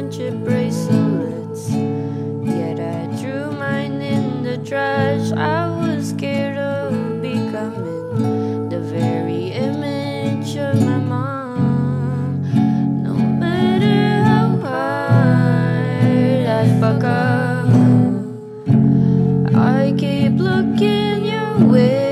friendship bracelets. Yet I drew mine in the trash. I was scared of becoming the very image of my mom. No matter how hard I fuck up, I keep looking your way.